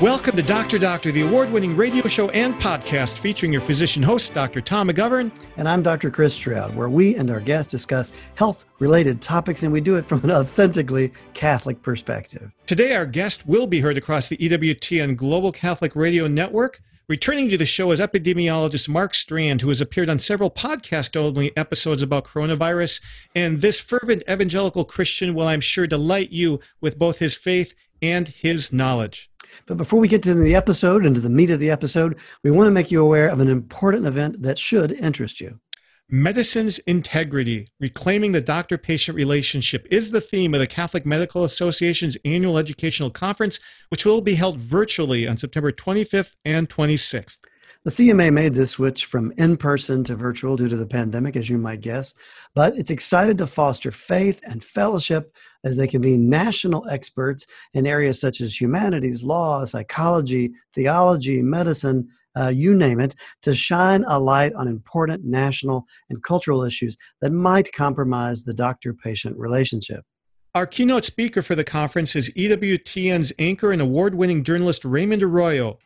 Welcome to Dr. Doctor, the award winning radio show and podcast featuring your physician host, Dr. Tom McGovern. And I'm Dr. Chris Stroud, where we and our guests discuss health related topics, and we do it from an authentically Catholic perspective. Today, our guest will be heard across the EWTN Global Catholic Radio Network. Returning to the show is epidemiologist Mark Strand, who has appeared on several podcast only episodes about coronavirus. And this fervent evangelical Christian will, I'm sure, delight you with both his faith and his knowledge. But before we get to the episode and to the meat of the episode, we want to make you aware of an important event that should interest you. Medicine's integrity, reclaiming the doctor patient relationship, is the theme of the Catholic Medical Association's annual educational conference, which will be held virtually on September 25th and 26th. The CMA made this switch from in person to virtual due to the pandemic, as you might guess, but it's excited to foster faith and fellowship as they can be national experts in areas such as humanities, law, psychology, theology, medicine, uh, you name it, to shine a light on important national and cultural issues that might compromise the doctor patient relationship. Our keynote speaker for the conference is EWTN's anchor and award winning journalist Raymond Arroyo.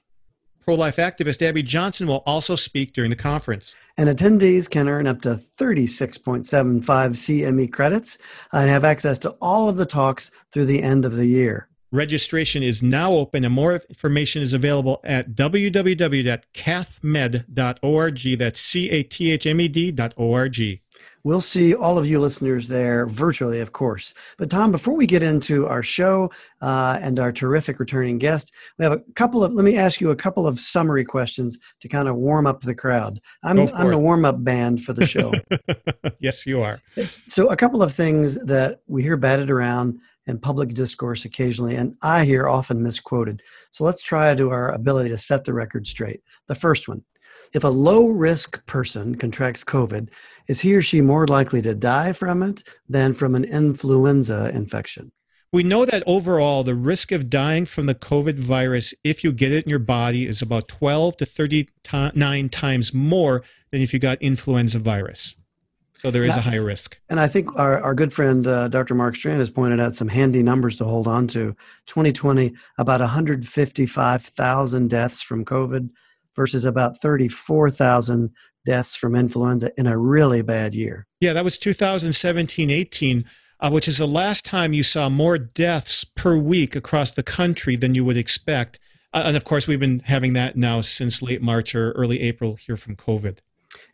Pro life activist Abby Johnson will also speak during the conference. And attendees can earn up to 36.75 CME credits and have access to all of the talks through the end of the year. Registration is now open and more information is available at www.cathmed.org. That's C A T H M E D.org. We'll see all of you listeners there virtually, of course. But, Tom, before we get into our show uh, and our terrific returning guest, we have a couple of, let me ask you a couple of summary questions to kind of warm up the crowd. I'm, I'm the warm up band for the show. yes, you are. So, a couple of things that we hear batted around in public discourse occasionally, and I hear often misquoted. So, let's try to do our ability to set the record straight. The first one if a low risk person contracts COVID, is he or she more likely to die from it than from an influenza infection? We know that overall, the risk of dying from the COVID virus, if you get it in your body, is about 12 to 39 times more than if you got influenza virus. So there is a high risk. And I think our, our good friend uh, Dr. Mark Strand has pointed out some handy numbers to hold on to. 2020, about 155,000 deaths from COVID, versus about 34,000 deaths from influenza in a really bad year. Yeah, that was 2017 18, uh, which is the last time you saw more deaths per week across the country than you would expect. Uh, and of course, we've been having that now since late March or early April here from COVID.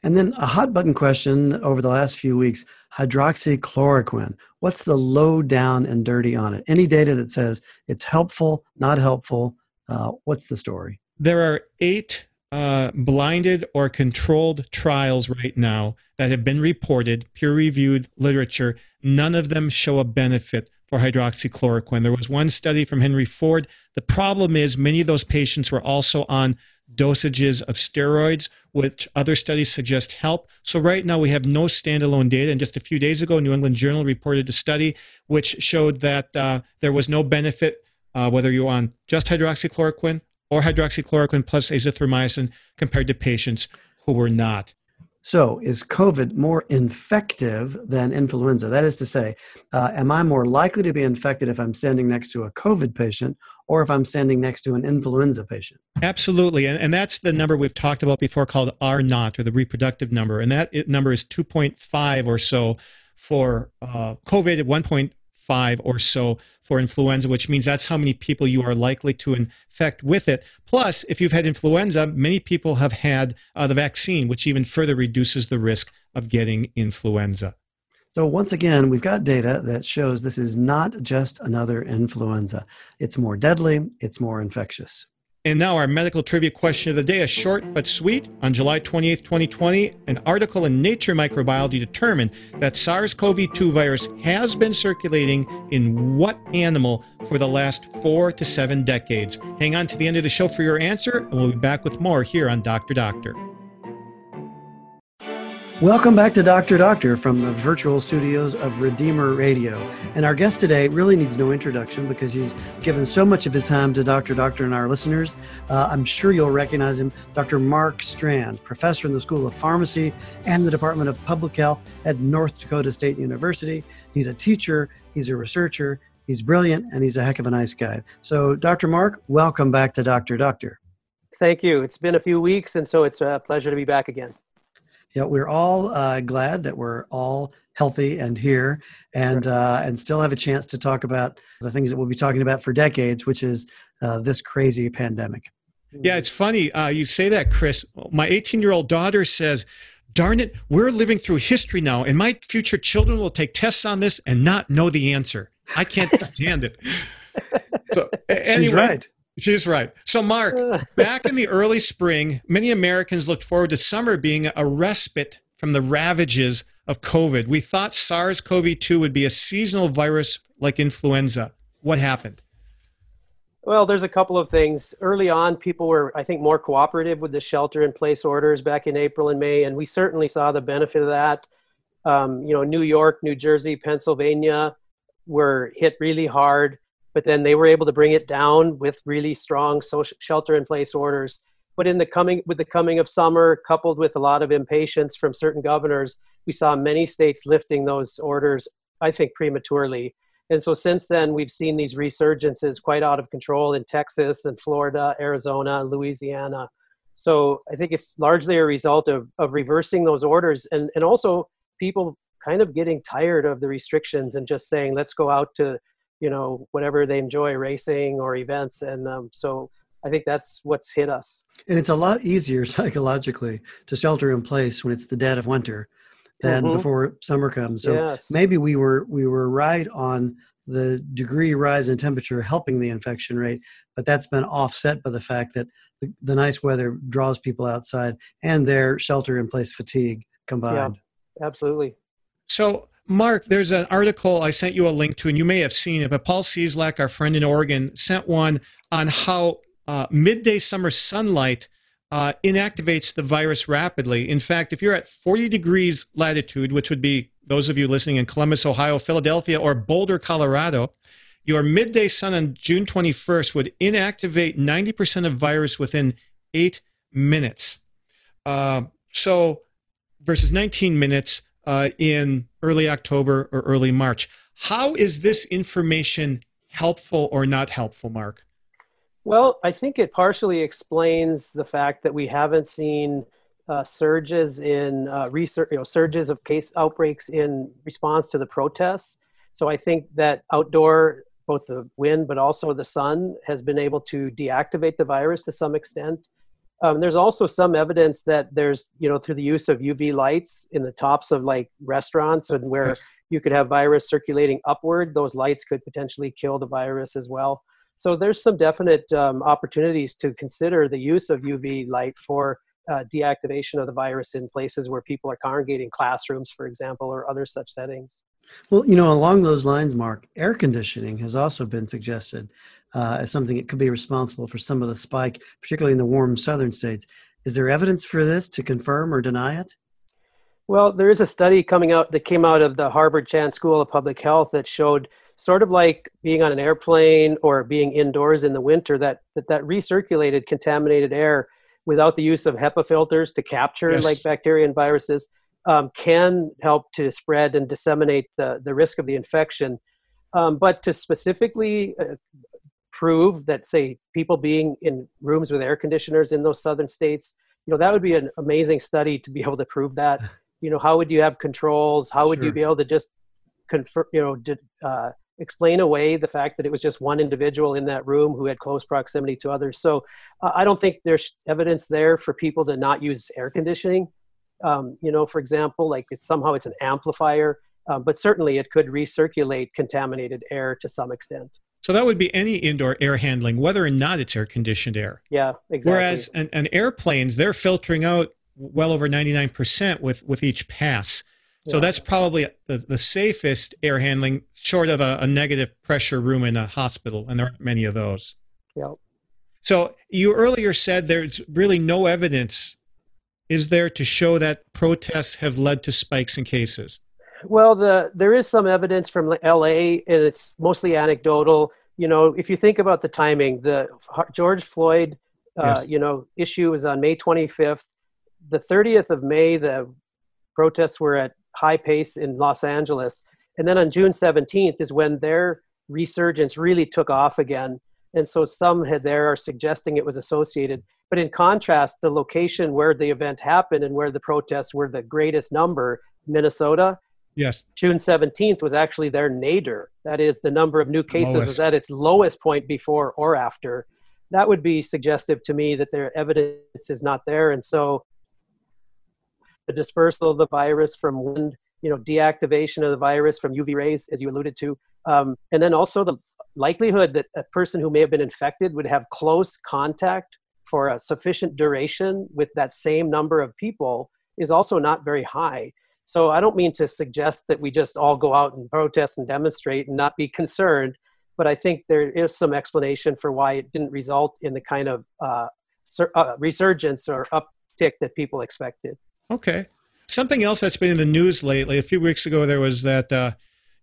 And then a hot button question over the last few weeks hydroxychloroquine. What's the low down and dirty on it? Any data that says it's helpful, not helpful? Uh, what's the story? There are eight uh, blinded or controlled trials right now that have been reported, peer reviewed literature. None of them show a benefit for hydroxychloroquine. There was one study from Henry Ford. The problem is many of those patients were also on dosages of steroids, which other studies suggest help. So right now we have no standalone data. And just a few days ago, New England Journal reported a study which showed that uh, there was no benefit uh, whether you're on just hydroxychloroquine or hydroxychloroquine plus azithromycin compared to patients who were not. So, is COVID more infective than influenza? That is to say, uh, am I more likely to be infected if I'm standing next to a COVID patient or if I'm standing next to an influenza patient? Absolutely. And, and that's the number we've talked about before called R naught or the reproductive number. And that number is 2.5 or so for uh, COVID, 1.5 or so for influenza, which means that's how many people you are likely to infect with it. Plus, if you've had influenza, many people have had uh, the vaccine, which even further reduces the risk of getting influenza. So, once again, we've got data that shows this is not just another influenza. It's more deadly, it's more infectious. And now our medical trivia question of the day, a short but sweet. On July 28, 2020, an article in Nature Microbiology determined that SARS-CoV-2 virus has been circulating in what animal for the last four to seven decades? Hang on to the end of the show for your answer, and we'll be back with more here on Dr. Doctor. Welcome back to Dr. Doctor from the virtual studios of Redeemer Radio. And our guest today really needs no introduction because he's given so much of his time to Dr. Doctor and our listeners. Uh, I'm sure you'll recognize him, Dr. Mark Strand, professor in the School of Pharmacy and the Department of Public Health at North Dakota State University. He's a teacher, he's a researcher, He's brilliant and he's a heck of a nice guy. So, Dr. Mark, welcome back to Dr. Doctor. Thank you. It's been a few weeks, and so it's a pleasure to be back again. Yeah, we're all uh, glad that we're all healthy and here, and uh, and still have a chance to talk about the things that we'll be talking about for decades, which is uh, this crazy pandemic. Yeah, it's funny uh, you say that, Chris. My 18 year old daughter says, "Darn it, we're living through history now, and my future children will take tests on this and not know the answer. I can't stand it." So, anyway, She's right. She's right. So, Mark, back in the early spring, many Americans looked forward to summer being a respite from the ravages of COVID. We thought SARS CoV 2 would be a seasonal virus like influenza. What happened? Well, there's a couple of things. Early on, people were, I think, more cooperative with the shelter in place orders back in April and May, and we certainly saw the benefit of that. Um, you know, New York, New Jersey, Pennsylvania were hit really hard but then they were able to bring it down with really strong social shelter in place orders. But in the coming with the coming of summer coupled with a lot of impatience from certain governors we saw many states lifting those orders i think prematurely. And so since then we've seen these resurgences quite out of control in texas and florida arizona louisiana. So i think it's largely a result of, of reversing those orders and, and also people kind of getting tired of the restrictions and just saying let's go out to you know whatever they enjoy racing or events and um, so i think that's what's hit us and it's a lot easier psychologically to shelter in place when it's the dead of winter than mm-hmm. before summer comes so yes. maybe we were we were right on the degree rise in temperature helping the infection rate but that's been offset by the fact that the, the nice weather draws people outside and their shelter in place fatigue combined yeah, absolutely so Mark, there's an article I sent you a link to, and you may have seen it, but Paul Cieslak, our friend in Oregon, sent one on how uh, midday summer sunlight uh, inactivates the virus rapidly. In fact, if you're at 40 degrees latitude, which would be those of you listening in Columbus, Ohio, Philadelphia, or Boulder, Colorado, your midday sun on June 21st would inactivate 90% of virus within eight minutes. Uh, so, versus 19 minutes uh, in early October or early March. How is this information helpful or not helpful, Mark? Well, I think it partially explains the fact that we haven't seen uh, surges in uh, research, you know, surges of case outbreaks in response to the protests. So I think that outdoor, both the wind but also the sun, has been able to deactivate the virus to some extent. Um, there's also some evidence that there's, you know, through the use of UV lights in the tops of like restaurants and where yes. you could have virus circulating upward, those lights could potentially kill the virus as well. So there's some definite um, opportunities to consider the use of UV light for uh, deactivation of the virus in places where people are congregating, classrooms, for example, or other such settings. Well, you know, along those lines, Mark, air conditioning has also been suggested uh, as something that could be responsible for some of the spike, particularly in the warm southern states. Is there evidence for this to confirm or deny it? Well, there is a study coming out that came out of the Harvard Chan School of Public Health that showed sort of like being on an airplane or being indoors in the winter that that, that recirculated contaminated air without the use of HEPA filters to capture yes. like bacteria and viruses um, can help to spread and disseminate the, the risk of the infection. Um, but to specifically uh, prove that, say, people being in rooms with air conditioners in those southern states, you know, that would be an amazing study to be able to prove that. You know, how would you have controls? How would sure. you be able to just confirm, you know, did, uh, explain away the fact that it was just one individual in that room who had close proximity to others. So uh, I don't think there's evidence there for people to not use air conditioning um, you know, for example, like it's somehow it's an amplifier, um, but certainly it could recirculate contaminated air to some extent. So that would be any indoor air handling, whether or not it's air conditioned air. Yeah, exactly. Whereas an, an airplanes, they're filtering out well over 99% with, with each pass. So yeah. that's probably the, the safest air handling, short of a, a, negative pressure room in a hospital, and there aren't many of those. Yeah. So you earlier said there's really no evidence is there to show that protests have led to spikes in cases? Well, the there is some evidence from LA, and it's mostly anecdotal. You know, if you think about the timing, the George Floyd, uh, yes. you know, issue was on May 25th. The 30th of May, the protests were at high pace in Los Angeles, and then on June 17th is when their resurgence really took off again. And so some had there are suggesting it was associated. But in contrast, the location where the event happened and where the protests were the greatest number, Minnesota, Yes. June 17th was actually their nadir. That is, the number of new cases Lowest. was at its lowest point before or after. That would be suggestive to me that their evidence is not there. And so the dispersal of the virus from wind, you know, deactivation of the virus from UV rays, as you alluded to, um, and then also the likelihood that a person who may have been infected would have close contact for a sufficient duration with that same number of people is also not very high. So I don't mean to suggest that we just all go out and protest and demonstrate and not be concerned, but I think there is some explanation for why it didn't result in the kind of uh, uh, resurgence or uptick that people expected. Okay. Something else that's been in the news lately. A few weeks ago, there was that uh,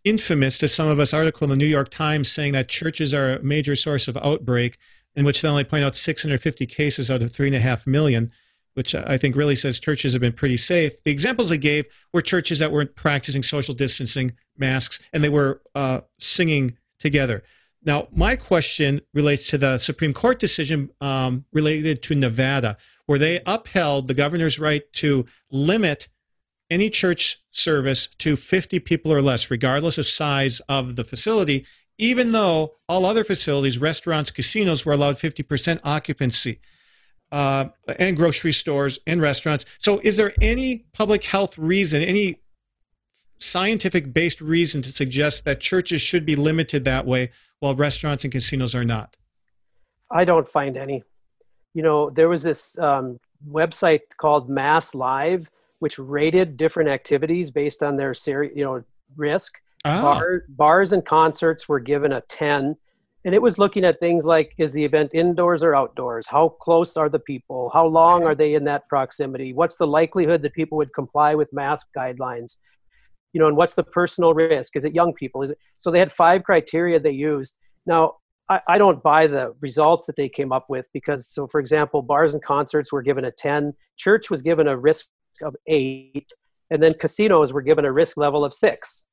infamous to some of us article in the New York Times saying that churches are a major source of outbreak, in which they only point out 650 cases out of three and a half million, which I think really says churches have been pretty safe. The examples they gave were churches that weren't practicing social distancing, masks, and they were uh, singing together. Now, my question relates to the Supreme Court decision um, related to Nevada, where they upheld the governor's right to limit any church service to 50 people or less, regardless of size of the facility, even though all other facilities, restaurants, casinos, were allowed 50% occupancy, uh, and grocery stores and restaurants. So, is there any public health reason, any scientific based reason to suggest that churches should be limited that way while restaurants and casinos are not? I don't find any. You know, there was this um, website called Mass Live, which rated different activities based on their seri- you know risk. Ah, Bar, bars and concerts were given a 10 and it was looking at things like is the event indoors or outdoors? How close are the people? How long are they in that proximity? What's the likelihood that people would comply with mask guidelines? You know and what's the personal risk? Is it young people? Is it so they had five criteria they used. Now I, I don't buy the results that they came up with because so for example bars and concerts were given a 10 church was given a risk of 8 and then casinos were given a risk level of 6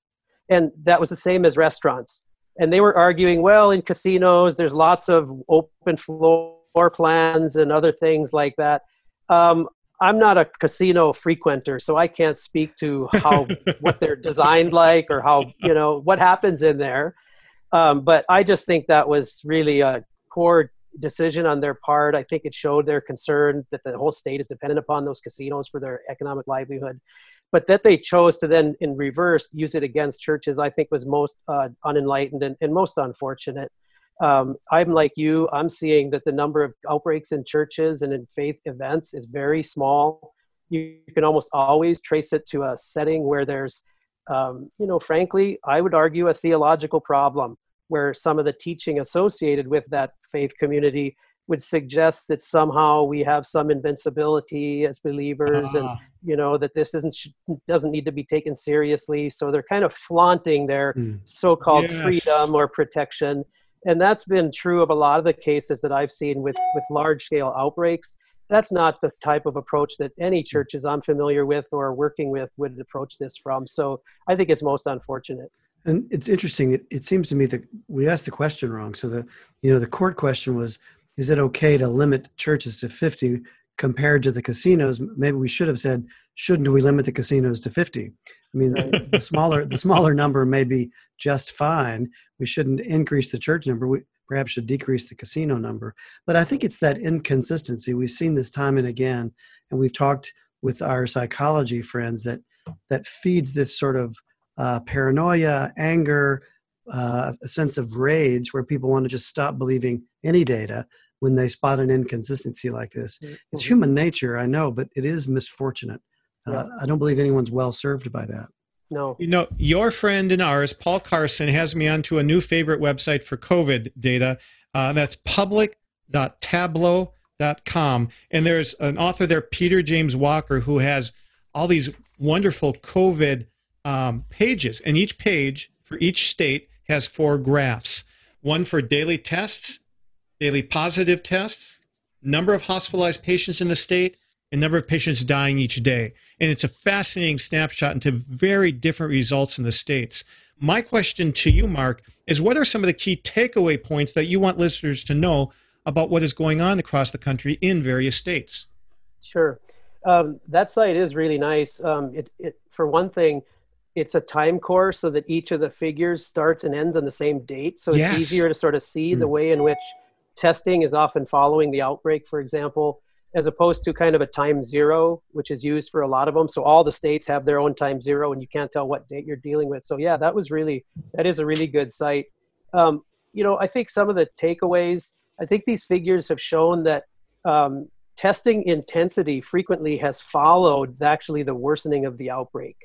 and that was the same as restaurants. And they were arguing well in casinos there's lots of open floor plans and other things like that. Um, i'm not a casino frequenter so i can't speak to how what they're designed like or how you know what happens in there. Um, but i just think that was really a poor decision on their part. I think it showed their concern that the whole state is dependent upon those casinos for their economic livelihood but that they chose to then in reverse use it against churches i think was most uh, unenlightened and, and most unfortunate. Um, i'm like you i'm seeing that the number of outbreaks in churches and in faith events is very small. You, can almost always trace it to a setting where there's um, you know frankly i would argue a theological problem where some of the teaching associated with that faith community would suggest that somehow we have some invincibility as believers and Ah. you know that this isn't doesn't need to be taken seriously so they're kind of flaunting their Mm. so-called Yes. freedom or protection and that's been true of a lot of the cases that i've seen with with large scale outbreaks that's not the type of approach that any churches i'm familiar with or working with would approach this from so i think it's most unfortunate And it's interesting. It, it seems to me that we asked the question wrong. So the you know the court question was, is it okay to limit churches to fifty compared to the casinos? Maybe we should have said, shouldn't we limit the casinos to fifty? I mean, uh, the, the smaller the smaller number may be just fine. We shouldn't increase the church number. We perhaps should decrease the casino number. But I think it's that inconsistency. We've seen this time and again, and we've talked with our psychology friends that that feeds this sort of uh, paranoia, anger, uh, a sense of rage where people want to just stop believing any data when they spot an inconsistency like this. It's human nature, I know, but it is misfortunate. Uh, I don't believe anyone's well served by that. no You know, your friend and ours, Paul Carson, has me onto a new favorite website for COVID data. Uh, that's public.tableau.com. And there's an author there, Peter James Walker, who has all these wonderful COVID um, pages. And each page for each state has four graphs one for daily tests, daily positive tests, number of hospitalized patients in the state, and number of patients dying each day. And it's a fascinating snapshot into very different results in the states. my question to you, Mark, is what are some of the key takeaway points that you want listeners to know about what is going on across the country in various states? Sure. Um, that site is really nice. Um, it, it, for one thing, it's a time course so that each of the figures starts and ends on the same date. So it's Yes. easier to sort of see the Mm. way in which testing is often following the outbreak, for example, as opposed to kind of a time zero, which is used for a lot of them. So all the states have their own time zero and you can't tell what date you're dealing with. So yeah, that was really, that is a really good site. Um, you know, I think some of the takeaways, I think these figures have shown that um, testing intensity frequently has followed actually the worsening of the outbreak.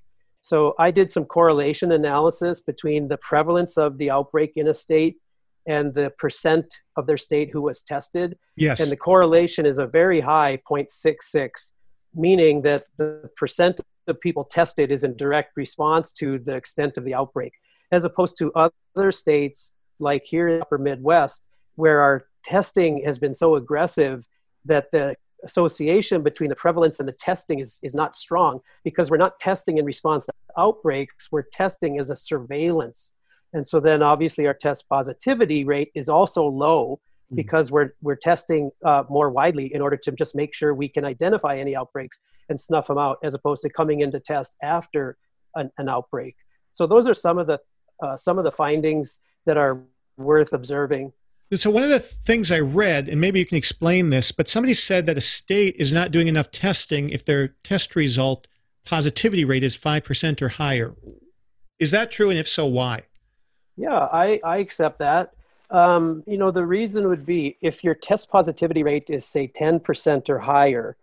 So I did some correlation analysis between the prevalence of the outbreak in a state and the percent of their state who was tested. Yes. And the correlation is a very high 0.66, meaning that the percent of people tested is in direct response to the extent of the outbreak, as opposed to other states like here in the upper Midwest, where our testing has been so aggressive that the association between the prevalence and the testing is, is not strong because we're not testing in response to outbreaks, we're testing as a surveillance. And so then obviously our test positivity rate is also low Mhm. because we're, we're testing uh, more widely in order to just make sure we can identify any outbreaks and snuff them out as opposed to coming in to test after an, an outbreak. So those are some of the, uh, some of the findings that are worth observing. So one of the things I read, and maybe you can explain this, but somebody said that a state is not doing enough testing if their test result positivity rate is 5% or higher. Is that true? And if so, why? Yeah, I, I accept that. Um, you know, the reason would be if your test positivity rate is, say, 10% or higher,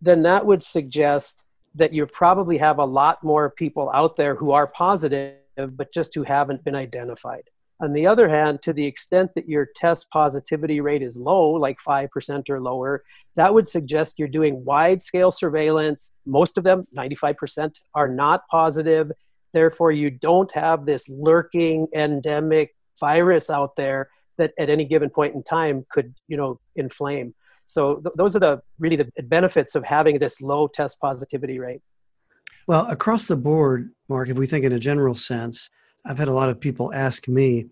then that would suggest that you probably have a lot more people out there who are positive, but just who haven't been identified. On the other hand, to the extent that your test positivity rate is low, like 5% or lower, that would suggest you're doing wide scale surveillance. Most of them, 95%, are not positive. Therefore, you don't have this lurking endemic virus out there that at any given point in time could, you know, inflame. So th- those are the really the benefits of having this low test positivity rate. Well, across the board, Mark, if we think in a general sense, I've had a lot of people ask me,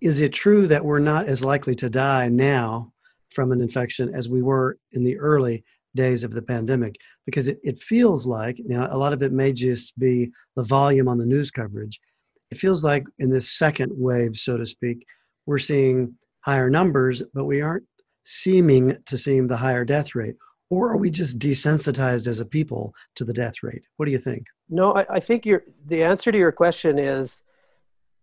is it true that we're not as likely to die now from an infection as we were in the early days of the pandemic? Because it, it feels like, now, a lot of it may just be the volume on the news coverage. It feels like in this second wave, so to speak, we're seeing higher numbers, but we aren't seeming to see the higher death rate. Or are we just desensitized as a people to the death rate? What do you think? No, I, I think your the answer to your question is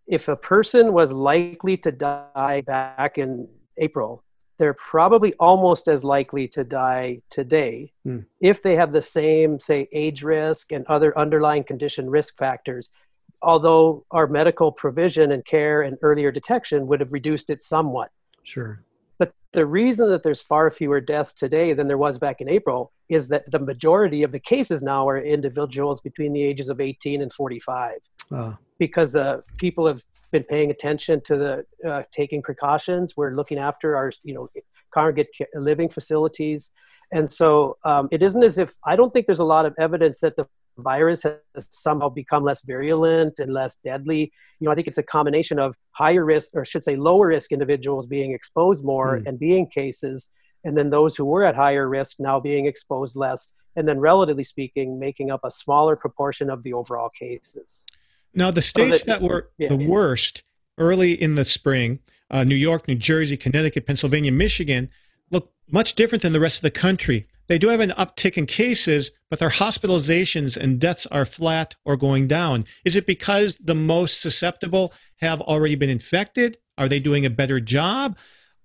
if a person was likely to die back in April, they're probably almost as likely to die today Hmm. if they have the same, say, age risk and other underlying condition risk factors. Although our medical provision and care and earlier detection would have reduced it somewhat. Sure. But the reason that there's far fewer deaths today than there was back in April is that the majority of the cases now are individuals between the ages of 18 and 45 Uh, because the people have been paying attention to the uh, taking precautions. We're looking after our, you know, congregate living facilities. And so um, it isn't as if I don't think there's a lot of evidence that the virus has somehow become less virulent and less deadly. You know, I think it's a combination of higher risk, or I should say lower risk individuals being exposed more Mm. and being cases, and then those who were at higher risk now being exposed less, and then relatively speaking, making up a smaller proportion of the overall cases. Now, the states that- that were yeah, the yeah. worst early in the spring, uh, New York, New Jersey, Connecticut, Pennsylvania, Michigan, look much different than the rest of the country. They do have an uptick in cases, but their hospitalizations and deaths are flat or going down. Is it because the most susceptible have already been infected? Are they doing a better job?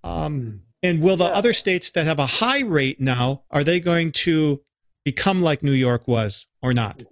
Um, and will the Yeah. other states that have a high rate now, are they going to become like New York was or not?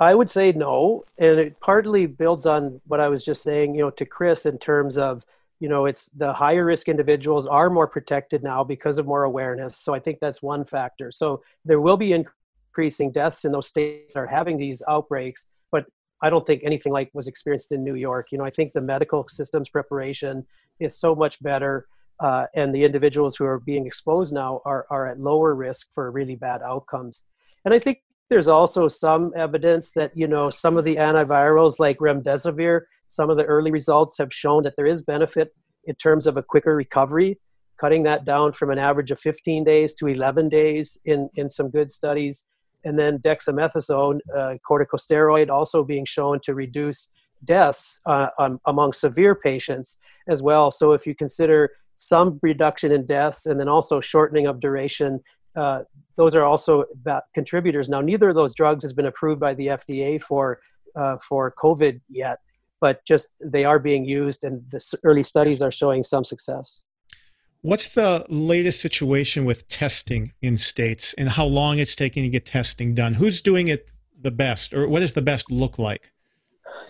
I would say no, and it partly builds on what I was just saying, you know, to Chris in terms of, you know, it's the higher risk individuals are more protected now because of more awareness. So I think that's one factor. So there will be increasing deaths in those states that are having these outbreaks, but I don't think anything like was experienced in New York. You know, I think the medical system's preparation is so much better, uh, and the individuals who are being exposed now are are at lower risk for really bad outcomes. And I think there's also some evidence that you know some of the antivirals like remdesivir some of the early results have shown that there is benefit in terms of a quicker recovery cutting that down from an average of 15 days to 11 days in in some good studies. And then dexamethasone uh, corticosteroid also being shown to reduce deaths uh, um, among severe patients as well. So if you consider some reduction in deaths and then also shortening of duration uh, those are also contributors. Now, neither of those drugs has been approved by the FDA for uh, for COVID yet, but just they are being used, and the early studies are showing some success. What's the latest situation with testing in states, and how long it's taking to get testing done? Who's doing it the best, or what does the best look like?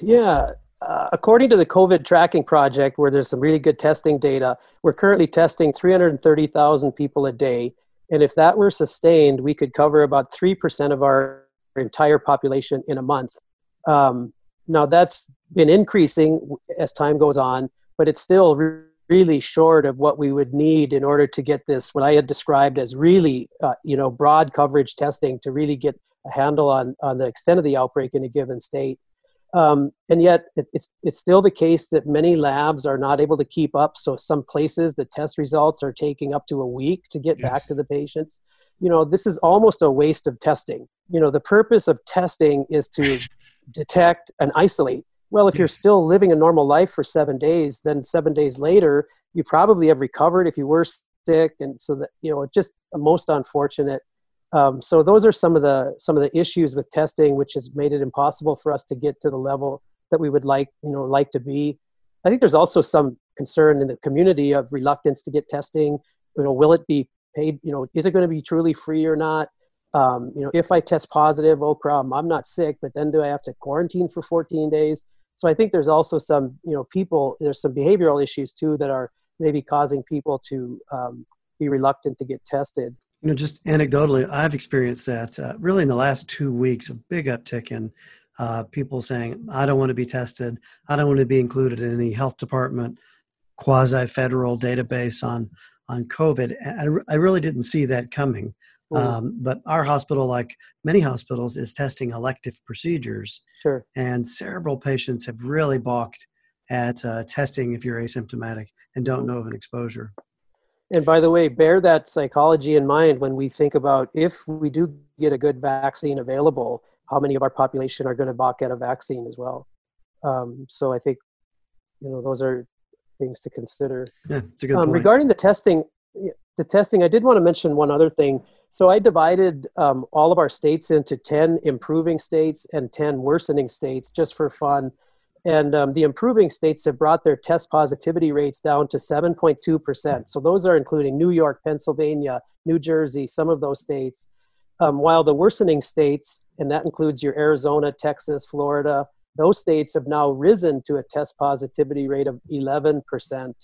Yeah, uh, according to the COVID tracking project, where there's some really good testing data, we're currently testing 330,000 people a day and if that were sustained, we could cover about 3% of our entire population in a month. Um, now, that's been increasing as time goes on, but it's still re- really short of what we would need in order to get this, what I had described as really, uh, you know, broad coverage testing to really get a handle on, on the extent of the outbreak in a given state. Um, and yet, it, it's it's still the case that many labs are not able to keep up. So some places, the test results are taking up to a week to get yes. back to the patients. You know, this is almost a waste of testing. You know, the purpose of testing is to detect and isolate. Well, if you're still living a normal life for seven days, then seven days later, you probably have recovered if you were sick, and so that you know, just most unfortunate um, so those are some of the some of the issues with testing, which has made it impossible for us to get to the level that we would like you know like to be. I think there's also some concern in the community of reluctance to get testing. You know, will it be paid? You know, is it going to be truly free or not? Um, you know, if I test positive, oh problem, I'm not sick, but then do I have to quarantine for 14 days? So I think there's also some you know people there's some behavioral issues too that are maybe causing people to um, be reluctant to get tested you know, just anecdotally, I've experienced that uh, really in the last two weeks, a big uptick in uh, people saying, I don't want to be tested. I don't want to be included in any health department quasi federal database on, on COVID. I, I really didn't see that coming. Mm. Um, but our hospital, like many hospitals, is testing elective procedures. Sure. And several patients have really balked at uh, testing if you're asymptomatic and don't know of an exposure. And by the way, bear that psychology in mind when we think about if we do get a good vaccine available, how many of our population are going to balk at a vaccine as well. Um, so I think, you know, those are things to consider. Yeah, it's a good um, point. Regarding the testing, the testing, I did want to mention one other thing. So I divided um, all of our states into 10 improving states and 10 worsening states just for fun and um, the improving states have brought their test positivity rates down to 7.2%. So those are including New York, Pennsylvania, New Jersey, some of those states. Um, while the worsening states, and that includes your Arizona, Texas, Florida, those states have now risen to a test positivity rate of 11%.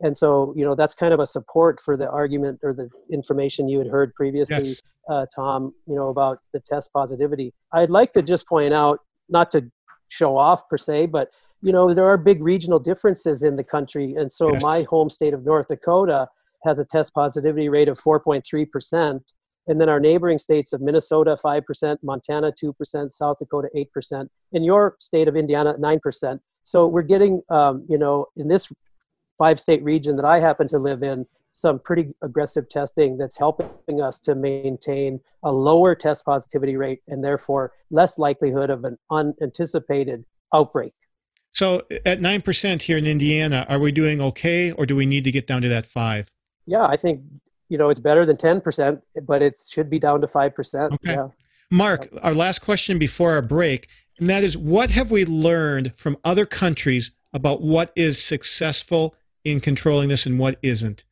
And so, you know, that's kind of a support for the argument or the information you had heard previously, yes. uh, Tom, you know, about the test positivity. I'd like to just point out, not to show off per se, but you know there are big regional differences in the country, and so yes. my home state of North Dakota has a test positivity rate of 4.3 percent, and then our neighboring states of Minnesota 5 percent, Montana 2 percent, South Dakota 8 percent, in your state of Indiana 9 percent. So we're getting, um, you know, in this five state region that I happen to live in, some pretty aggressive testing that's helping us to maintain a lower test positivity rate and therefore less likelihood of an unanticipated outbreak. So at 9% here in Indiana, are we doing okay or do we need to get down to that 5? Yeah, I think you know it's better than 10%, but it should be down to 5%. Okay. Yeah. Mark, our last question before our break, and that is what have we learned from other countries about what is successful in controlling this and what isn't?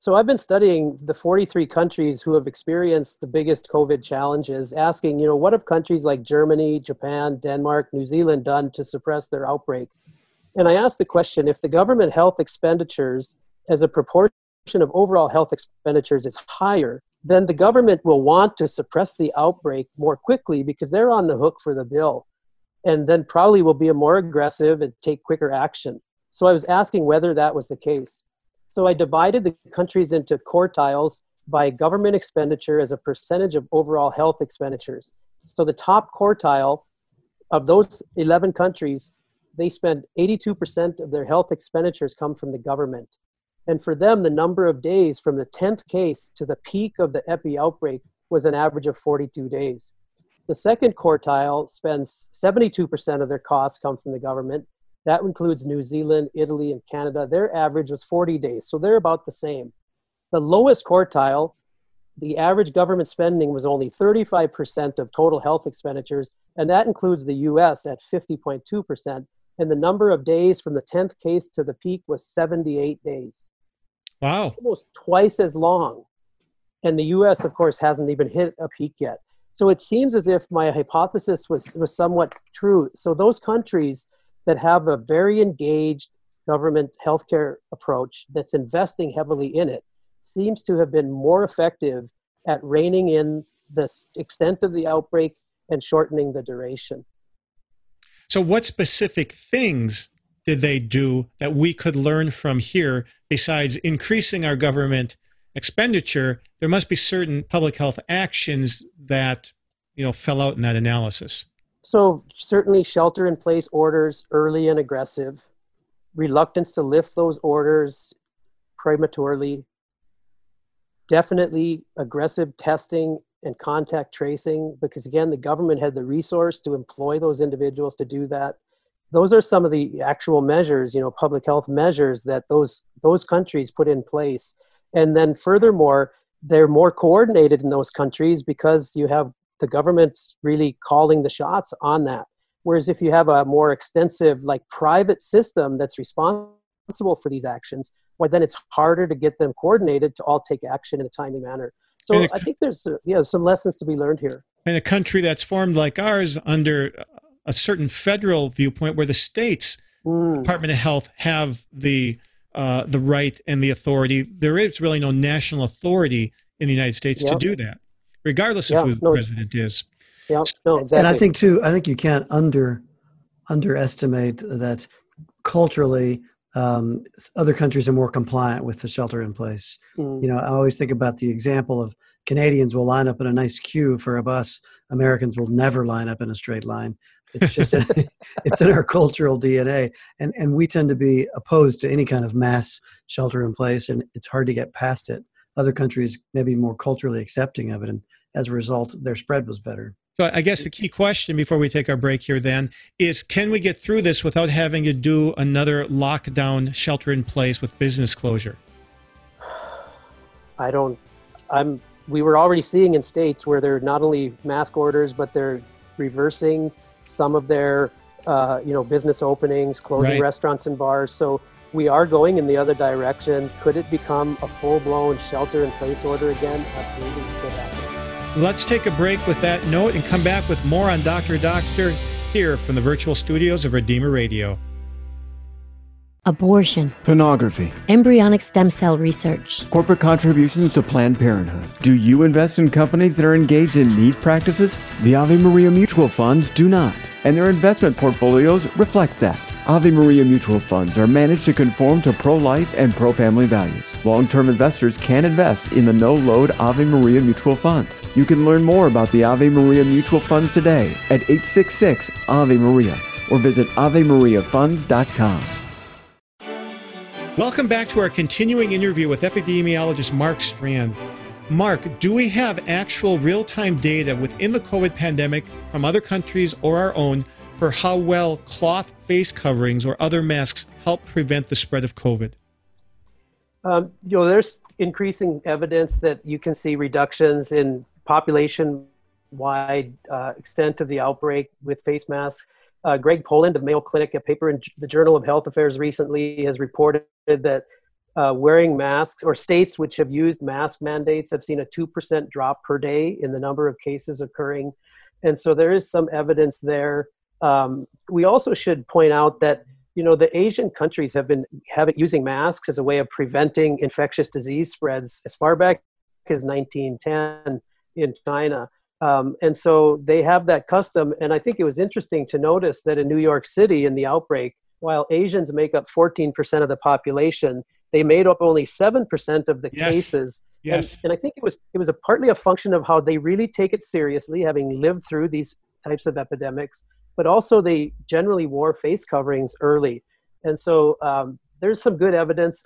So I've been studying the 43 countries who have experienced the biggest COVID challenges, asking, you know, what have countries like Germany, Japan, Denmark, New Zealand done to suppress their outbreak? And I asked the question if the government health expenditures as a proportion of overall health expenditures is higher, then the government will want to suppress the outbreak more quickly because they're on the hook for the bill and then probably will be more aggressive and take quicker action. So I was asking whether that was the case. So I divided the countries into quartiles by government expenditure as a percentage of overall health expenditures. So the top quartile of those 11 countries, they spend 82% of their health expenditures come from the government. And for them, the number of days from the 10th case to the peak of the epi outbreak was an average of 42 days. The second quartile spends 72% of their costs come from the government. That includes New Zealand, Italy, and Canada. Their average was 40 days, so they're about the same. The lowest quartile, the average government spending was only 35% of total health expenditures, and that includes the US at 50.2%. And the number of days from the 10th case to the peak was 78 days. Wow. Almost twice as long. And the US, of course, hasn't even hit a peak yet. So it seems as if my hypothesis was, was somewhat true. So those countries that have a very engaged government healthcare approach that's investing heavily in it seems to have been more effective at reining in the extent of the outbreak and shortening the duration. So, what specific things did they do that we could learn from here besides increasing our government expenditure? There must be certain public health actions that you know fell out in that analysis. So, certainly shelter in place orders early and aggressive, reluctance to lift those orders prematurely, definitely aggressive testing and contact tracing because again the government had the resource to employ those individuals to do that. Those are some of the actual measures you know public health measures that those those countries put in place. And then furthermore they're more coordinated in those countries because you have the government's really calling the shots on that whereas if you have a more extensive like private system that's responsible for these actions well, then it's harder to get them coordinated to all take action in a timely manner. So I think there's uh, yeah some lessons to be learned here. In a country that's formed like ours under a certain federal viewpoint, where the states mm. Department of Health have the uh, the right and the authority, there is really no national authority in the United States yep. to do that, regardless of who the president is. Yeah, no, exactly. And I think too, I think you can't under underestimate that culturally um, other countries are more compliant with the shelter in place. Mm. You know, I always think about the example of Canadians will line up in a nice queue for a bus. Americans will never line up in a straight line. It's just it's in our cultural DNA, and and we tend to be opposed to any kind of mass shelter in place, and it's hard to get past it. Other countries may be more culturally accepting of it, and as a result, their spread was better. So I guess the key question before we take our break here then is can we get through this without having to do another lockdown shelter in place with business closure? I don't I'm we were already seeing in states where they're not only mask orders but they're reversing some of their uh, you know business openings, closing right. restaurants and bars. So we are going in the other direction. Could it become a full blown shelter in place order again? Absolutely could happen. Let's take a break with that note and come back with more on Dr. Doctor here from the virtual studios of Redeemer Radio. Abortion, pornography, embryonic stem cell research, corporate contributions to Planned Parenthood. Do you invest in companies that are engaged in these practices? The Ave Maria mutual funds do not, and their investment portfolios reflect that. Ave Maria mutual funds are managed to conform to pro life and pro family values. Long term investors can invest in the no load Ave Maria mutual funds. You can learn more about the Ave Maria mutual funds today at 866 Ave Maria or visit AveMariaFunds.com. Welcome back to our continuing interview with epidemiologist Mark Strand. Mark, do we have actual real time data within the COVID pandemic from other countries or our own for how well cloth face coverings or other masks help prevent the spread of COVID? Um, you know, there's increasing evidence that you can see reductions in population wide uh, extent of the outbreak with face masks. Uh, Greg Poland of Mayo Clinic, a paper in the Journal of Health Affairs recently, has reported that uh, wearing masks or states which have used mask mandates have seen a 2% drop per day in the number of cases occurring. And so there is some evidence there um, we also should point out that you know the Asian countries have been having using masks as a way of preventing infectious disease spreads as far back as 1910 in China. Um, and so they have that custom. And I think it was interesting to notice that in New York City, in the outbreak, while Asians make up 14% of the population, they made up only 7% of the Yes. cases. Yes. And, and I think it was it was a partly a function of how they really take it seriously, having lived through these types of epidemics, but also they generally wore face coverings early. And so um, there's some good evidence.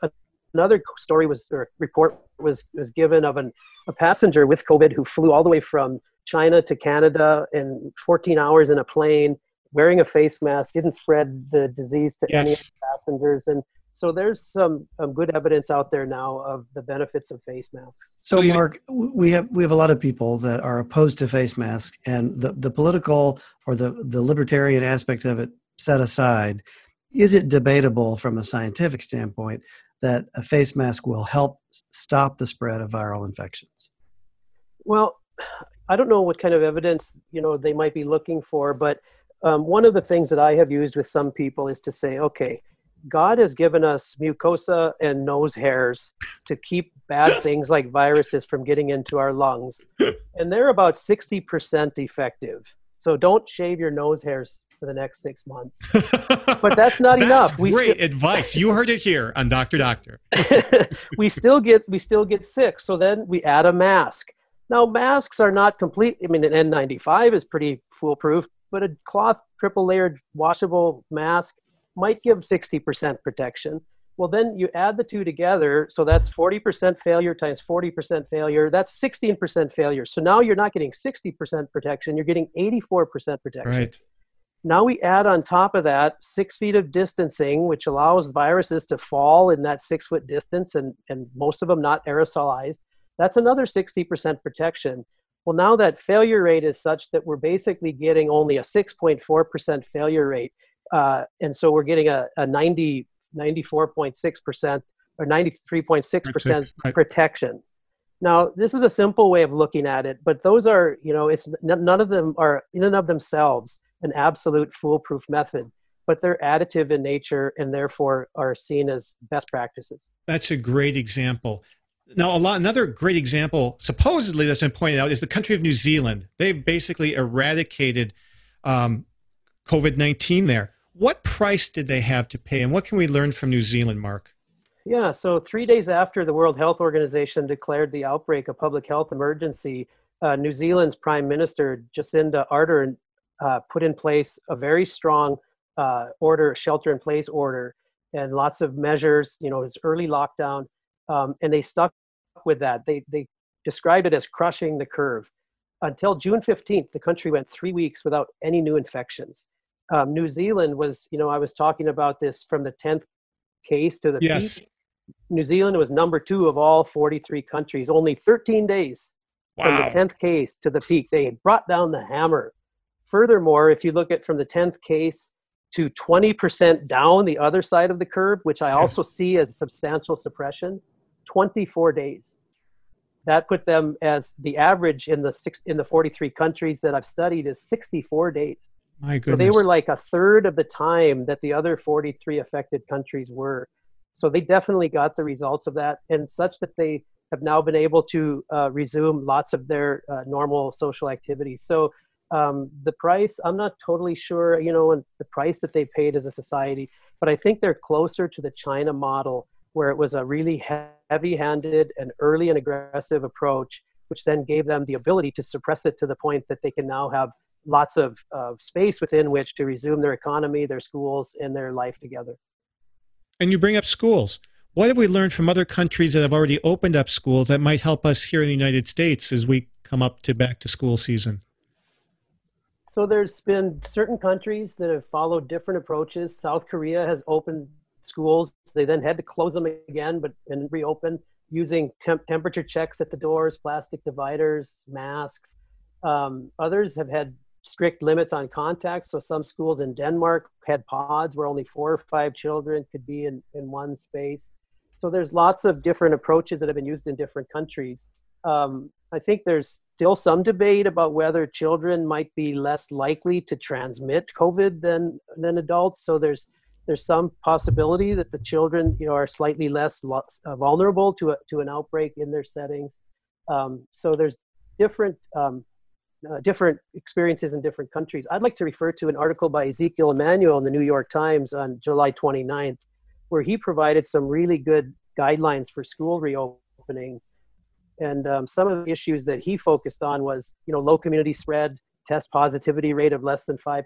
Another story was or report was was given of an, a passenger with COVID who flew all the way from China to Canada in 14 hours in a plane, wearing a face mask, didn't spread the disease to any of the passengers, and so there's some um, good evidence out there now of the benefits of face masks. So, So Mark, we have we have a lot of people that are opposed to face masks, and the the political or the the libertarian aspect of it set aside. Is it debatable from a scientific standpoint that a face mask will help stop the spread of viral infections? Well, I don't know what kind of evidence you know they might be looking for, but um, one of the things that I have used with some people is to say, okay, God has given us mucosa and nose hairs to keep bad things like viruses from getting into our lungs, and they're about sixty percent effective. So don't shave your nose hairs for the next six months. But that's not That's enough. We great still- advice. You heard it here on Doctor Doctor. we still get we still get sick. So then we add a mask. Now masks are not complete. I mean, an N95 is pretty foolproof, but a cloth triple layered washable mask might give 60% protection. Well, then you add the two together, so that's 40% failure times 40% failure. That's 16% failure. So now you're not getting 60% protection, you're getting 84% protection. Right. Now we add on top of that six feet of distancing, which allows viruses to fall in that six foot distance and, and most of them not aerosolized. That's another 60% protection. Well, now that failure rate is such that we're basically getting only a 6.4% failure rate. Uh, and so we're getting a, a 90, 94.6% or 93.6% Right. protection. Now, this is a simple way of looking at it, but those are, you know, it's n- none of them are in and of themselves an absolute foolproof method, but they're additive in nature and therefore are seen as best practices. That's a great example. Now, a lot, another great example, supposedly that's been pointed out, is the country of New Zealand. They've basically eradicated um, COVID 19 there. What price did they have to pay, and what can we learn from New Zealand, Mark? Yeah, so three days after the World Health Organization declared the outbreak a public health emergency, uh, New Zealand's Prime Minister Jacinda Ardern uh, put in place a very strong uh, order, shelter in place order, and lots of measures. You know, it's early lockdown, um, and they stuck with that. They they described it as crushing the curve. Until June 15th, the country went three weeks without any new infections. Um, New Zealand was, you know, I was talking about this from the 10th case to the Yes. peak. New Zealand was number two of all 43 countries, only 13 days from the 10th case to the peak. They had brought down the hammer. Furthermore, if you look at from the 10th case to 20% down the other side of the curve, which I also see as substantial suppression, 24 days. That put them as the average in the six, in the 43 countries that I've studied is 64 days. My So goodness. they were like a third of the time that the other 43 affected countries were. So they definitely got the results of that, and such that they have now been able to uh, resume lots of their uh, normal social activities. So um, the price, I'm not totally sure, you know, and the price that they paid as a society, but I think they're closer to the China model, where it was a really heavy-handed and early and aggressive approach, which then gave them the ability to suppress it to the point that they can now have lots of space within which to resume their economy, their schools, and their life together. and you bring up schools. What have we learned from other countries that have already opened up schools that might help us here in the United States as we come up to back to school season? So there's been certain countries that have followed different approaches. South Korea has opened schools. They then had to close them again, but and reopen using temp- temperature checks at the doors, plastic dividers, masks. Um, others have had strict limits on contact. So some schools in Denmark had pods where only four or five children could be in, in one space. So there's lots of different approaches that have been used in different countries. Um, I think there's still some debate about whether children might be less likely to transmit COVID than than adults. So there's there's some possibility that the children, you know, are slightly less lo- uh, vulnerable to a, to an outbreak in their settings. Um, so there's different um, uh, different experiences in different countries. I'd like to refer to an article by Ezekiel Emanuel in the New York Times on July 29th, where he provided some really good guidelines for school reopening. And um, some of the issues that he focused on was, you know, low community spread, test positivity rate of less than 5%,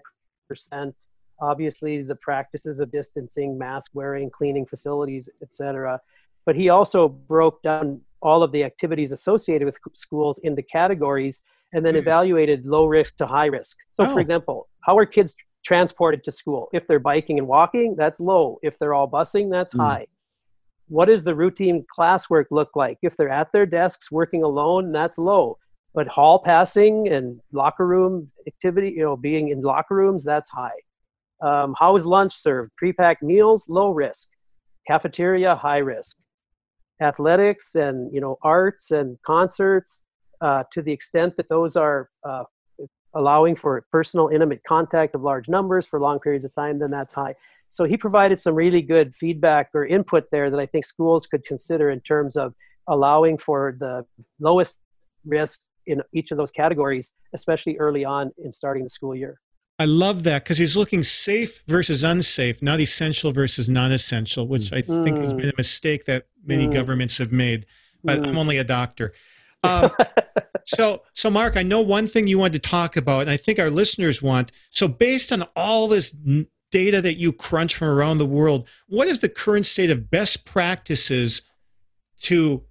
obviously the practices of distancing, mask wearing, cleaning facilities, etc. But he also broke down all of the activities associated with schools into categories and then mm-hmm. evaluated low risk to high risk. So, oh. for example, how are kids transported to school? If they're biking and walking, that's low. If they're all busing, that's mm. high. What does the routine classwork look like? If they're at their desks working alone, that's low. But hall passing and locker room activity, you know, being in locker rooms, that's high. Um, how is lunch served? Pre-packed meals, low risk. Cafeteria, high risk. Athletics and you know arts and concerts, uh, to the extent that those are uh, allowing for personal, intimate contact of large numbers for long periods of time, then that's high. So he provided some really good feedback or input there that I think schools could consider in terms of allowing for the lowest risk in each of those categories, especially early on in starting the school year. I love that because he's looking safe versus unsafe, not essential versus non essential, which I mm. think has been a mistake that many mm. governments have made. But mm. I'm only a doctor. Um, so, so Mark, I know one thing you wanted to talk about, and I think our listeners want. So, based on all this data that you crunch from around the world, what is the current state of best practices to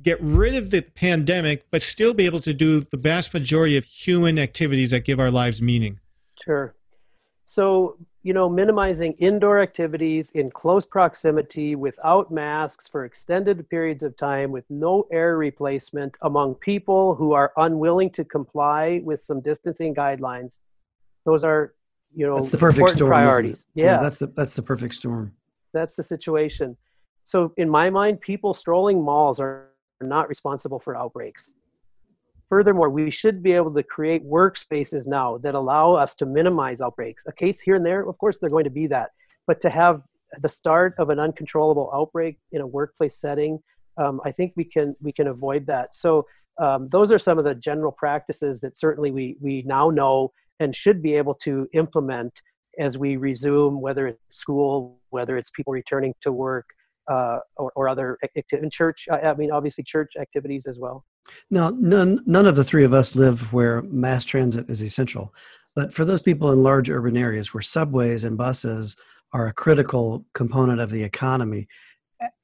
get rid of the pandemic, but still be able to do the vast majority of human activities that give our lives meaning? Sure. So, you know, minimizing indoor activities in close proximity without masks for extended periods of time with no air replacement among people who are unwilling to comply with some distancing guidelines. Those are, you know, that's the perfect storm. Priorities. Yeah. yeah, that's the that's the perfect storm. That's the situation. So, in my mind, people strolling malls are not responsible for outbreaks. Furthermore, we should be able to create workspaces now that allow us to minimize outbreaks. A case here and there, of course, they're going to be that. But to have the start of an uncontrollable outbreak in a workplace setting, um, I think we can we can avoid that. So um, those are some of the general practices that certainly we we now know and should be able to implement as we resume, whether it's school, whether it's people returning to work, uh, or, or other in church. I mean, obviously, church activities as well. Now, none none of the three of us live where mass transit is essential, but for those people in large urban areas where subways and buses are a critical component of the economy,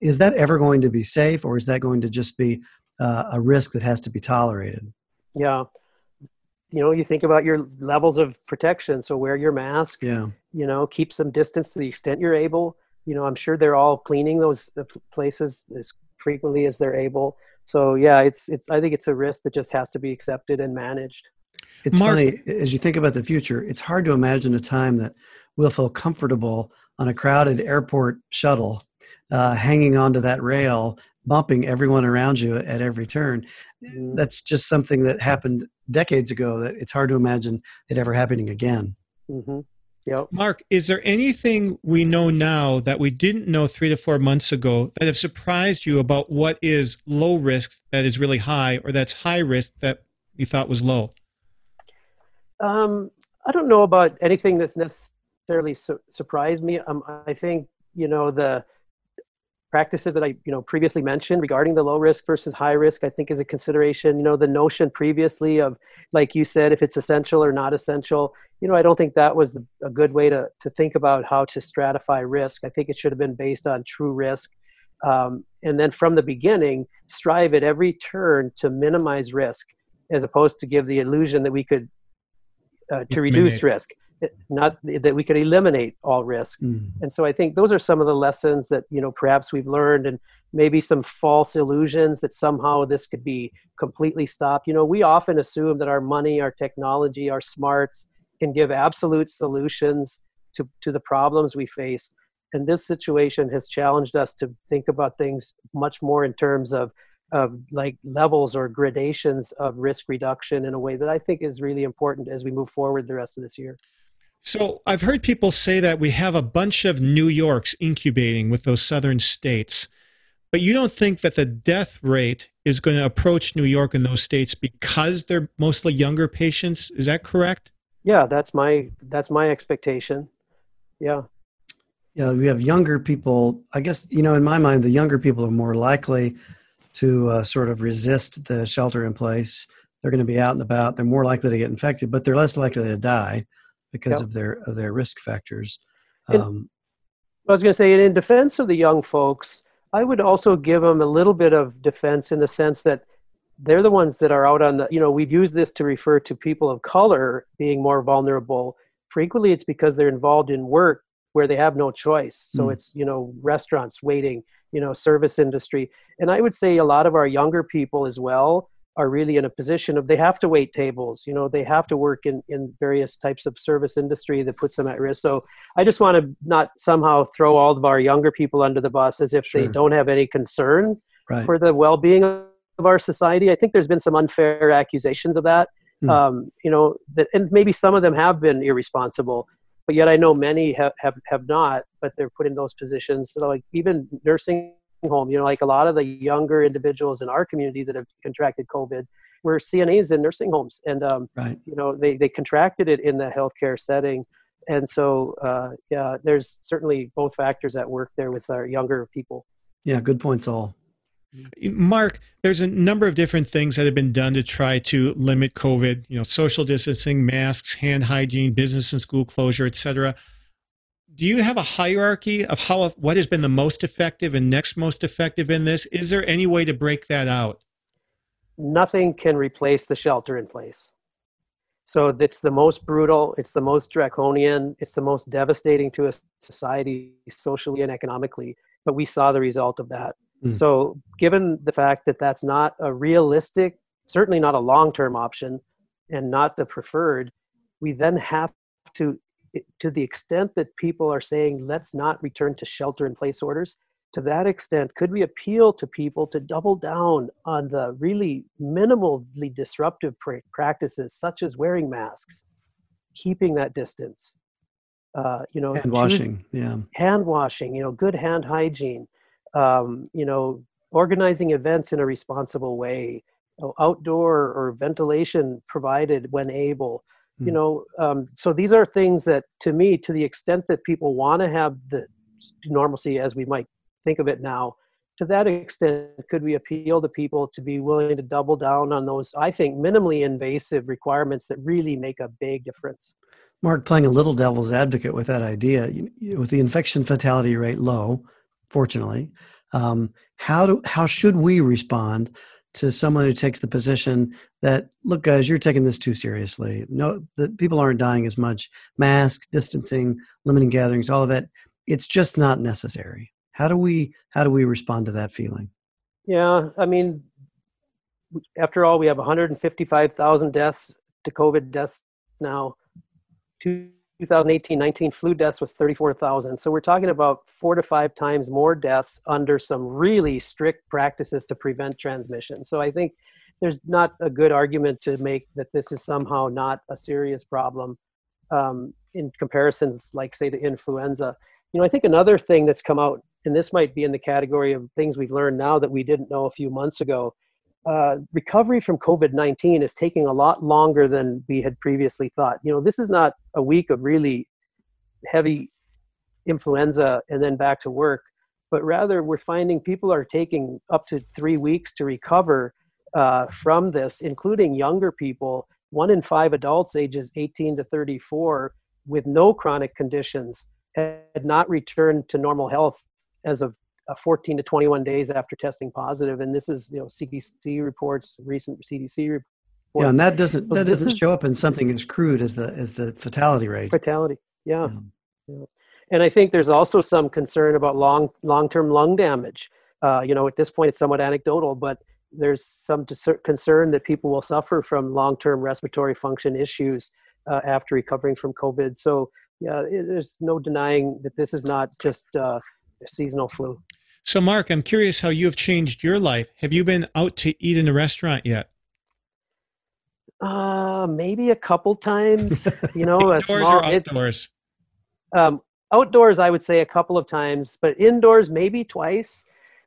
is that ever going to be safe, or is that going to just be uh, a risk that has to be tolerated? Yeah, you know, you think about your levels of protection. So wear your mask. Yeah. You know, keep some distance to the extent you're able. You know, I'm sure they're all cleaning those places as frequently as they're able so yeah it's it's i think it's a risk that just has to be accepted and managed it's Mark, funny as you think about the future it's hard to imagine a time that we'll feel comfortable on a crowded airport shuttle uh, hanging onto that rail bumping everyone around you at every turn mm. that's just something that happened decades ago that it's hard to imagine it ever happening again mm-hmm. Yep. Mark, is there anything we know now that we didn't know three to four months ago that have surprised you about what is low risk that is really high, or that's high risk that you thought was low? Um, I don't know about anything that's necessarily su- surprised me. Um, I think you know the practices that I you know previously mentioned regarding the low risk versus high risk I think is a consideration you know the notion previously of like you said if it's essential or not essential you know I don't think that was a good way to to think about how to stratify risk. I think it should have been based on true risk. Um, and then from the beginning strive at every turn to minimize risk as opposed to give the illusion that we could uh, to reduce risk not that we could eliminate all risk mm. and so i think those are some of the lessons that you know perhaps we've learned and maybe some false illusions that somehow this could be completely stopped you know we often assume that our money our technology our smarts can give absolute solutions to, to the problems we face and this situation has challenged us to think about things much more in terms of of like levels or gradations of risk reduction in a way that I think is really important as we move forward the rest of this year. So I've heard people say that we have a bunch of New Yorks incubating with those southern states, but you don't think that the death rate is going to approach New York in those states because they're mostly younger patients. Is that correct? Yeah, that's my that's my expectation. Yeah. Yeah, we have younger people. I guess you know, in my mind, the younger people are more likely to uh, sort of resist the shelter in place. They're going to be out and about. They're more likely to get infected, but they're less likely to die because yep. of their of their risk factors. Um, I was going to say, in defense of the young folks, I would also give them a little bit of defense in the sense that they're the ones that are out on the. You know, we've used this to refer to people of color being more vulnerable. Frequently, it's because they're involved in work where they have no choice. So mm. it's you know restaurants waiting, you know service industry, and I would say a lot of our younger people as well are really in a position of they have to wait tables you know they have to work in in various types of service industry that puts them at risk so i just want to not somehow throw all of our younger people under the bus as if sure. they don't have any concern right. for the well-being of our society i think there's been some unfair accusations of that hmm. um, you know that and maybe some of them have been irresponsible but yet i know many have have, have not but they're put in those positions so like even nursing home. You know, like a lot of the younger individuals in our community that have contracted COVID were CNAs in nursing homes, and um, right. you know they they contracted it in the healthcare setting. And so, uh, yeah, there's certainly both factors at work there with our younger people. Yeah, good points, all. Mark, there's a number of different things that have been done to try to limit COVID. You know, social distancing, masks, hand hygiene, business and school closure, etc do you have a hierarchy of how what has been the most effective and next most effective in this? Is there any way to break that out? Nothing can replace the shelter in place. So it's the most brutal, it's the most draconian, it's the most devastating to a society socially and economically. But we saw the result of that. Mm. So, given the fact that that's not a realistic, certainly not a long term option, and not the preferred, we then have to to the extent that people are saying let's not return to shelter in place orders to that extent could we appeal to people to double down on the really minimally disruptive practices such as wearing masks keeping that distance uh, you know hand washing yeah. hand washing you know good hand hygiene um, you know organizing events in a responsible way you know, outdoor or ventilation provided when able you hmm. know um, so these are things that to me to the extent that people want to have the normalcy as we might think of it now to that extent could we appeal to people to be willing to double down on those i think minimally invasive requirements that really make a big difference mark playing a little devil's advocate with that idea with the infection fatality rate low fortunately um, how do how should we respond to someone who takes the position that look guys you're taking this too seriously. No the people aren't dying as much. Mask distancing limiting gatherings all of that it's just not necessary. How do we how do we respond to that feeling? Yeah i mean after all we have 155000 deaths to covid deaths now 2018-19 flu deaths was 34,000. So we're talking about four to five times more deaths under some really strict practices to prevent transmission. So I think there's not a good argument to make that this is somehow not a serious problem um, in comparisons, like say to influenza. You know, I think another thing that's come out, and this might be in the category of things we've learned now that we didn't know a few months ago, uh, recovery from COVID 19 is taking a lot longer than we had previously thought. You know, this is not a week of really heavy influenza and then back to work, but rather we're finding people are taking up to three weeks to recover uh, from this, including younger people. One in five adults ages 18 to 34 with no chronic conditions had not returned to normal health as of uh, 14 to 21 days after testing positive, and this is you know CDC reports, recent CDC reports. Yeah, and that doesn't so that doesn't show up in something as crude as the as the fatality rate. Fatality, yeah. yeah. yeah. And I think there's also some concern about long long term lung damage. Uh, you know, at this point, it's somewhat anecdotal, but there's some concern that people will suffer from long term respiratory function issues uh, after recovering from COVID. So yeah, it, there's no denying that this is not just uh, seasonal flu. So, Mark, I'm curious how you have changed your life. Have you been out to eat in a restaurant yet? Uh, maybe a couple times. You know, indoors small, or outdoors. It, um, outdoors, I would say a couple of times, but indoors, maybe twice.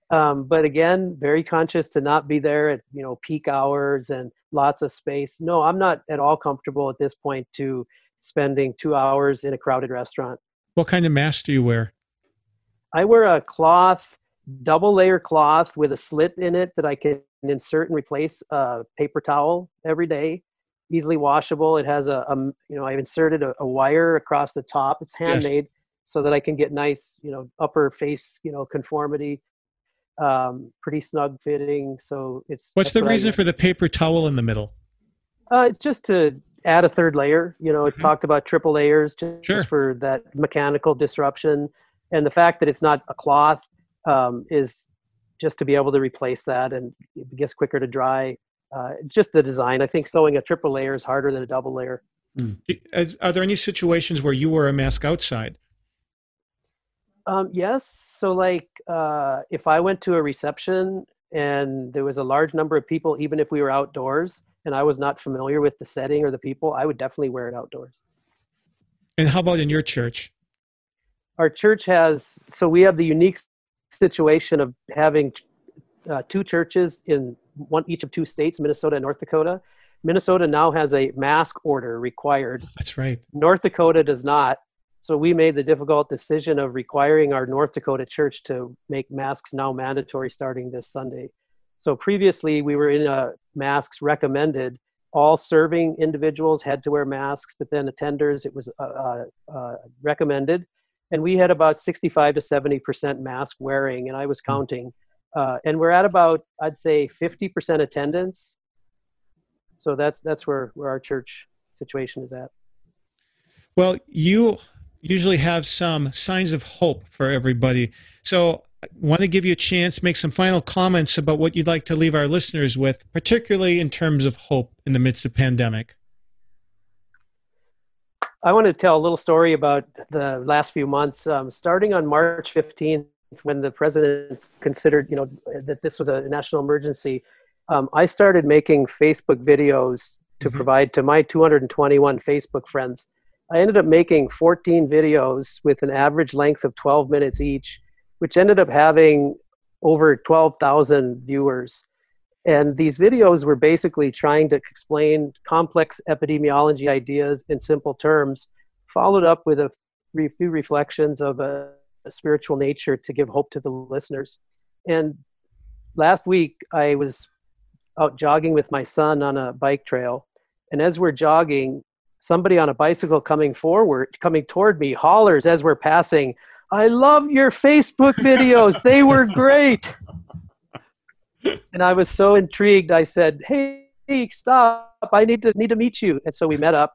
Um, but again, very conscious to not be there at you know peak hours and lots of space. No, I'm not at all comfortable at this point to spending two hours in a crowded restaurant. What kind of mask do you wear? I wear a cloth, double layer cloth with a slit in it that I can insert and replace a paper towel every day. Easily washable. It has a, a you know, I've inserted a, a, wire across the top. It's handmade yes. so that I can get nice, you know, upper face, you know, conformity. Um, pretty snug fitting. So it's. What's the reason for the paper towel in the middle? Uh, it's just to add a third layer. You know, it mm-hmm. talked about triple layers just, sure. for that mechanical disruption, and the fact that it's not a cloth um, is just to be able to replace that, and it gets quicker to dry. Uh, just the design. I think sewing a triple layer is harder than a double layer. Mm. Are there any situations where you wear a mask outside? Um, yes. So, like, uh, if I went to a reception and there was a large number of people, even if we were outdoors, and I was not familiar with the setting or the people, I would definitely wear it outdoors. And how about in your church? Our church has, so we have the unique situation of having uh, two churches in one each of two states, Minnesota and North Dakota. Minnesota now has a mask order required. That's right. North Dakota does not. So we made the difficult decision of requiring our North Dakota church to make masks now mandatory starting this Sunday. So previously we were in a masks recommended. All serving individuals had to wear masks, but then attenders it was uh, uh, uh recommended, and we had about 65 to 70 percent mask wearing, and I was hmm. counting, uh, and we're at about I'd say 50 percent attendance. So that's that's where where our church situation is at. Well, you usually have some signs of hope for everybody. So I want to give you a chance, make some final comments about what you'd like to leave our listeners with, particularly in terms of hope in the midst of pandemic. I want to tell a little story about the last few months. Um, starting on March 15th, when the president considered, you know, that this was a national emergency, um, I started making Facebook videos to mm-hmm. provide to my 221 Facebook friends. I ended up making 14 videos with an average length of 12 minutes each which ended up having over 12,000 viewers. And these videos were basically trying to explain complex epidemiology ideas in simple terms, followed up with a few reflections of a, a spiritual nature to give hope to the listeners. And last week, I was out jogging with my son on a bike trail. And as we're jogging, somebody on a bicycle coming forward, coming toward me, hollers as we're passing, I love your Facebook videos. they were great. And I was so intrigued. I said, "Hey, stop! I need to need to meet you." And so we met up.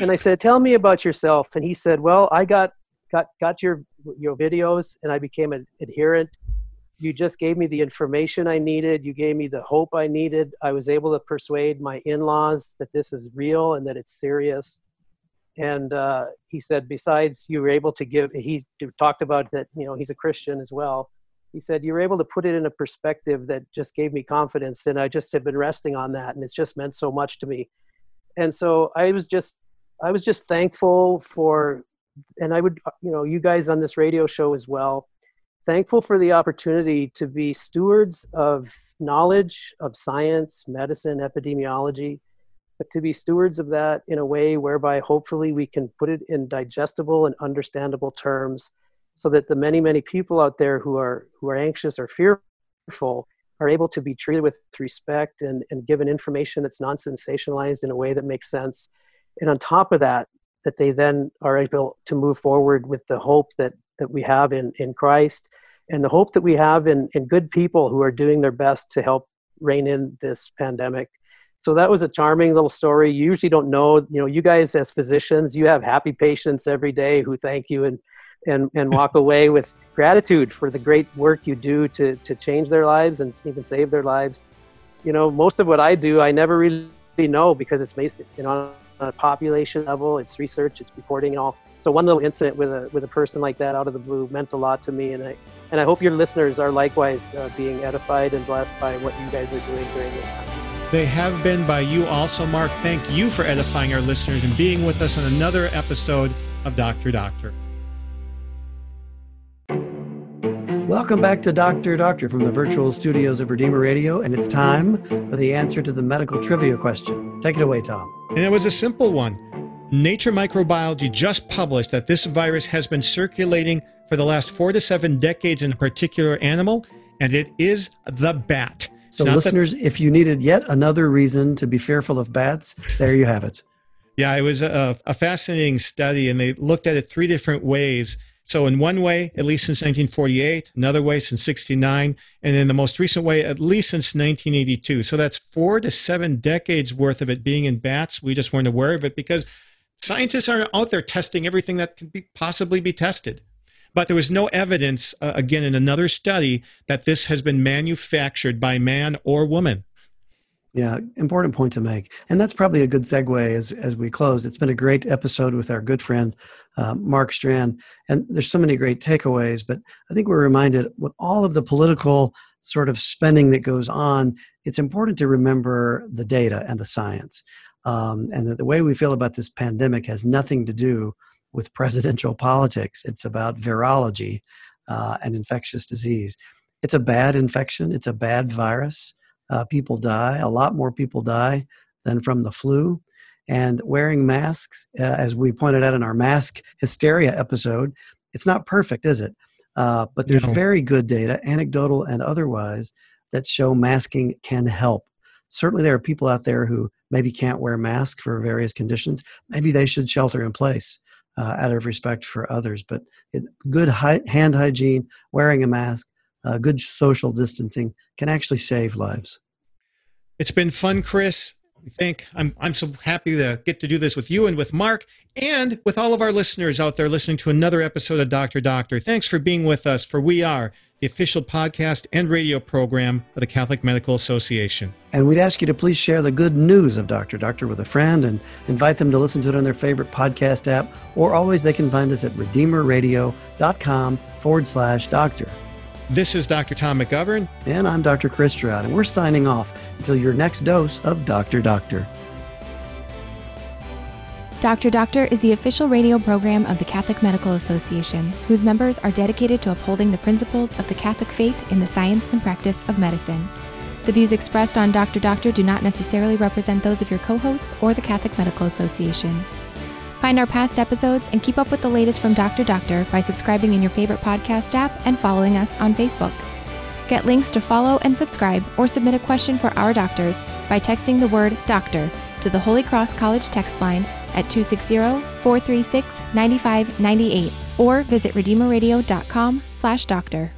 And I said, "Tell me about yourself." And he said, "Well, I got got got your your videos, and I became an adherent. You just gave me the information I needed. You gave me the hope I needed. I was able to persuade my in-laws that this is real and that it's serious and uh, he said besides you were able to give he talked about that you know he's a christian as well he said you were able to put it in a perspective that just gave me confidence and i just have been resting on that and it's just meant so much to me. And so i was just i was just thankful for and i would you know you guys on this radio show as well thankful for the opportunity to be stewards of knowledge of science medicine epidemiology but to be stewards of that in a way whereby hopefully we can put it in digestible and understandable terms so that the many many people out there who are who are anxious or fearful are able to be treated with respect and, and given information that's non-sensationalized in a way that makes sense. And on top of that that they then are able to move forward with the hope that that we have in in christ and the hope that we have in in good people who are doing their best to help rein in this pandemic. So that was a charming little story. You usually don't know you know you guys as physicians you have happy patients every day who thank you and and and walk away with gratitude for the great work you do to to change their lives and even save their lives you know most of what i do i never really know because it's based you know on a population level it's research it's reporting and all so one little incident with a with a person like that out of the blue meant a lot to me and i and i hope your listeners are likewise uh, being edified and blessed by what you guys are doing during this time they have been by you also, Mark. Thank you for edifying our listeners and being with us on another episode of Dr. Doctor. Welcome back to Dr. Doctor from the virtual studios of Redeemer Radio, and it's time for the answer to the medical trivia question. Take it away, Tom. And it was a simple one. Nature Microbiology just published that this virus has been circulating for the last four to seven decades in a particular animal, and it is the bat. So, Not the- listeners, if you needed yet another reason to be fearful of bats, there you have it. Yeah, it was a, a fascinating study, and they looked at it three different ways. So, in one way, at least since 1948, another way since 69, and in the most recent way, at least since 1982. So, that's four to seven decades worth of it being in bats. We just weren't aware of it because scientists aren't out there testing everything that can be possibly be tested. But there was no evidence, uh, again, in another study, that this has been manufactured by man or woman. Yeah, important point to make. And that's probably a good segue as, as we close. It's been a great episode with our good friend, uh, Mark Strand. And there's so many great takeaways, but I think we're reminded with all of the political sort of spending that goes on, it's important to remember the data and the science. Um, and that the way we feel about this pandemic has nothing to do with presidential politics. It's about virology uh, and infectious disease. It's a bad infection, it's a bad virus uh, people die. A lot more people die than from the flu. And wearing masks, uh, as we pointed out in our mask hysteria episode, it's not perfect, is it? Uh, but there's No. very good data, anecdotal and otherwise, that show masking can help. Certainly, there are people out there who maybe can't wear masks for various conditions. Maybe they should shelter in place uh, out of respect for others. But it, good hand hygiene, wearing a mask, uh, good social distancing can actually save lives. It's been fun, Chris. I think I'm I'm so happy to get to do this with you and with Mark and with all of our listeners out there listening to another episode of Doctor Doctor. Thanks for being with us for we are the official podcast and radio program of the Catholic Medical Association. And we'd ask you to please share the good news of Dr. Doctor with a friend and invite them to listen to it on their favorite podcast app, or always they can find us at redeemerradio.com forward slash doctor. This is Dr. Tom McGovern. And I'm Dr. Chris Stroud, and we're signing off until your next dose of Dr. Doctor. Doctor Doctor is the official radio program of the Catholic Medical Association, whose members are dedicated to upholding the principles of the Catholic faith in the science and practice of medicine. The views expressed on Doctor Doctor do not necessarily represent those of your co hosts or the Catholic Medical Association. Find our past episodes and keep up with the latest from Doctor Doctor by subscribing in your favorite podcast app and following us on Facebook. Get links to follow and subscribe or submit a question for our doctors by texting the word doctor to the Holy Cross College text line at 260-436-9598 or visit redeemerradio.com slash doctor.